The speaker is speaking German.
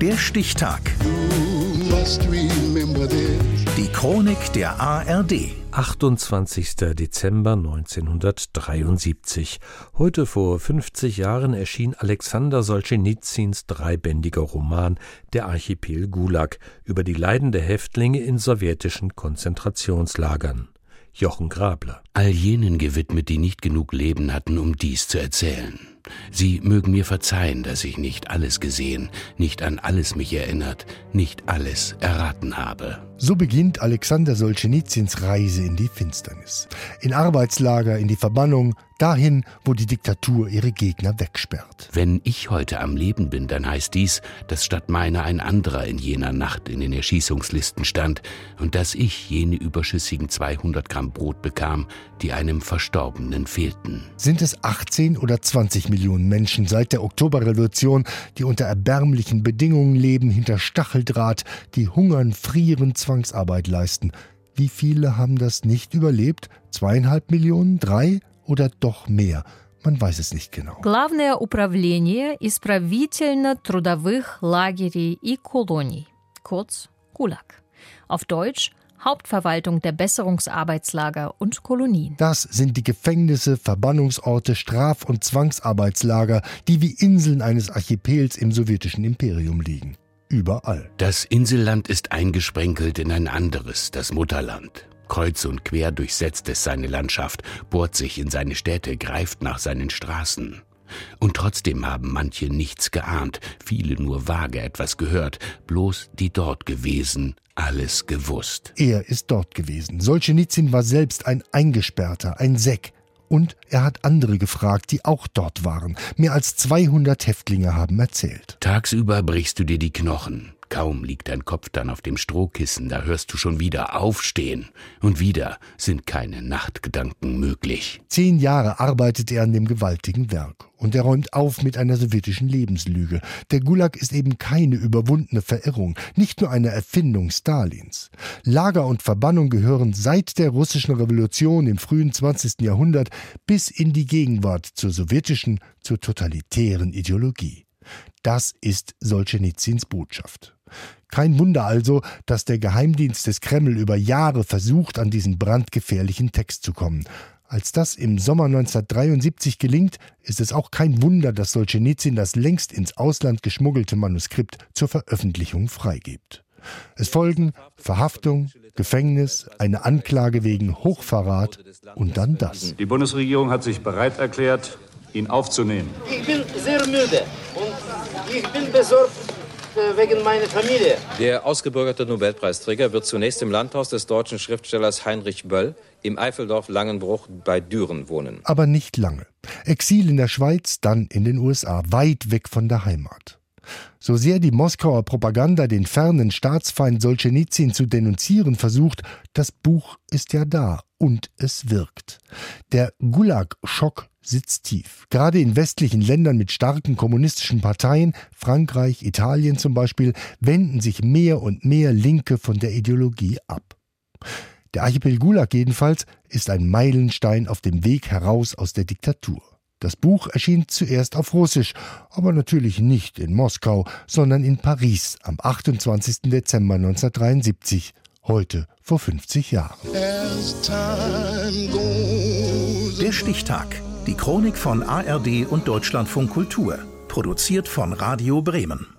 Der Stichtag. Die Chronik der ARD. 28. Dezember 1973. Heute vor 50 Jahren erschien Alexander Solschenitsyns dreibändiger Roman Der Archipel Gulag über die Leiden der Häftlinge in sowjetischen Konzentrationslagern. Jochen Grabler. All jenen gewidmet, die nicht genug Leben hatten, um dies zu erzählen. Sie mögen mir verzeihen, dass ich nicht alles gesehen, nicht an alles mich erinnert, nicht alles erraten habe. So beginnt Alexander Solschenitsyns Reise in die Finsternis. In Arbeitslager, in die Verbannung, dahin, wo die Diktatur ihre Gegner wegsperrt. Wenn ich heute am Leben bin, dann heißt dies, dass statt meiner ein anderer in jener Nacht in den Erschießungslisten stand und dass ich jene überschüssigen 200 Gramm Brot bekam, die einem Verstorbenen fehlten. Sind es 18 oder 20 Millionen Menschen seit der Oktoberrevolution, die unter erbärmlichen Bedingungen leben, hinter Stacheldraht, die hungern, frieren, Zwangsarbeit leisten? Wie viele haben das nicht überlebt? Zweieinhalb Millionen? Drei? oder doch mehr. Man weiß es nicht genau. Главное управление исправительно-трудовых лагерей и колоний, kurz Gulag. Auf Deutsch Hauptverwaltung der Besserungsarbeitslager und Kolonien. Das sind die Gefängnisse, Verbannungsorte, Straf- und Zwangsarbeitslager, die wie Inseln eines Archipels im sowjetischen Imperium liegen. Überall. Das Inselland ist eingesprenkelt in ein anderes, das Mutterland. Kreuz und quer durchsetzt es seine Landschaft, bohrt sich in seine Städte, greift nach seinen Straßen. Und trotzdem haben manche nichts geahnt, viele nur vage etwas gehört, bloß die dort gewesen, alles gewusst. Er ist dort gewesen. Solzhenitsyn war selbst ein Eingesperrter, ein Säck. Und er hat andere gefragt, die auch dort waren. Mehr als 200 Häftlinge haben erzählt. Tagsüber brichst du dir die Knochen. Kaum liegt dein Kopf dann auf dem Strohkissen, da hörst du schon wieder aufstehen. Und wieder sind keine Nachtgedanken möglich. Zehn Jahre arbeitet er an dem gewaltigen Werk. Und er räumt auf mit einer sowjetischen Lebenslüge. Der Gulag ist eben keine überwundene Verirrung, nicht nur eine Erfindung Stalins. Lager und Verbannung gehören seit der russischen Revolution im frühen 20. Jahrhundert bis in die Gegenwart zur sowjetischen, zur totalitären Ideologie. Das ist Solzhenitsyns Botschaft. Kein Wunder also, dass der Geheimdienst des Kreml über Jahre versucht, an diesen brandgefährlichen Text zu kommen. Als das im Sommer 1973 gelingt, ist es auch kein Wunder, dass Solzhenitsyn das längst ins Ausland geschmuggelte Manuskript zur Veröffentlichung freigibt. Es folgen Verhaftung, Gefängnis, eine Anklage wegen Hochverrat und dann das. Die Bundesregierung hat sich bereit erklärt, ihn aufzunehmen. Ich bin sehr müde und ich bin besorgt wegen meiner Familie. Der ausgebürgerte Nobelpreisträger wird zunächst im Landhaus des deutschen Schriftstellers Heinrich Böll im Eifeldorf Langenbruch bei Düren wohnen. Aber nicht lange. Exil in der Schweiz, dann in den USA, weit weg von der Heimat. So sehr die Moskauer Propaganda den fernen Staatsfeind Solzhenitsyn zu denunzieren versucht, das Buch ist ja da und es wirkt. Der Gulag-Schock sitzt tief. Gerade in westlichen Ländern mit starken kommunistischen Parteien, Frankreich, Italien zum Beispiel, wenden sich mehr und mehr Linke von der Ideologie ab. Der Archipel Gulag jedenfalls ist ein Meilenstein auf dem Weg heraus aus der Diktatur. Das Buch erschien zuerst auf Russisch, aber natürlich nicht in Moskau, sondern in Paris am 28. Dezember 1973, heute vor 50 Jahren. Der Stichtag. Die Chronik von ARD und Deutschlandfunk Kultur. Produziert von Radio Bremen.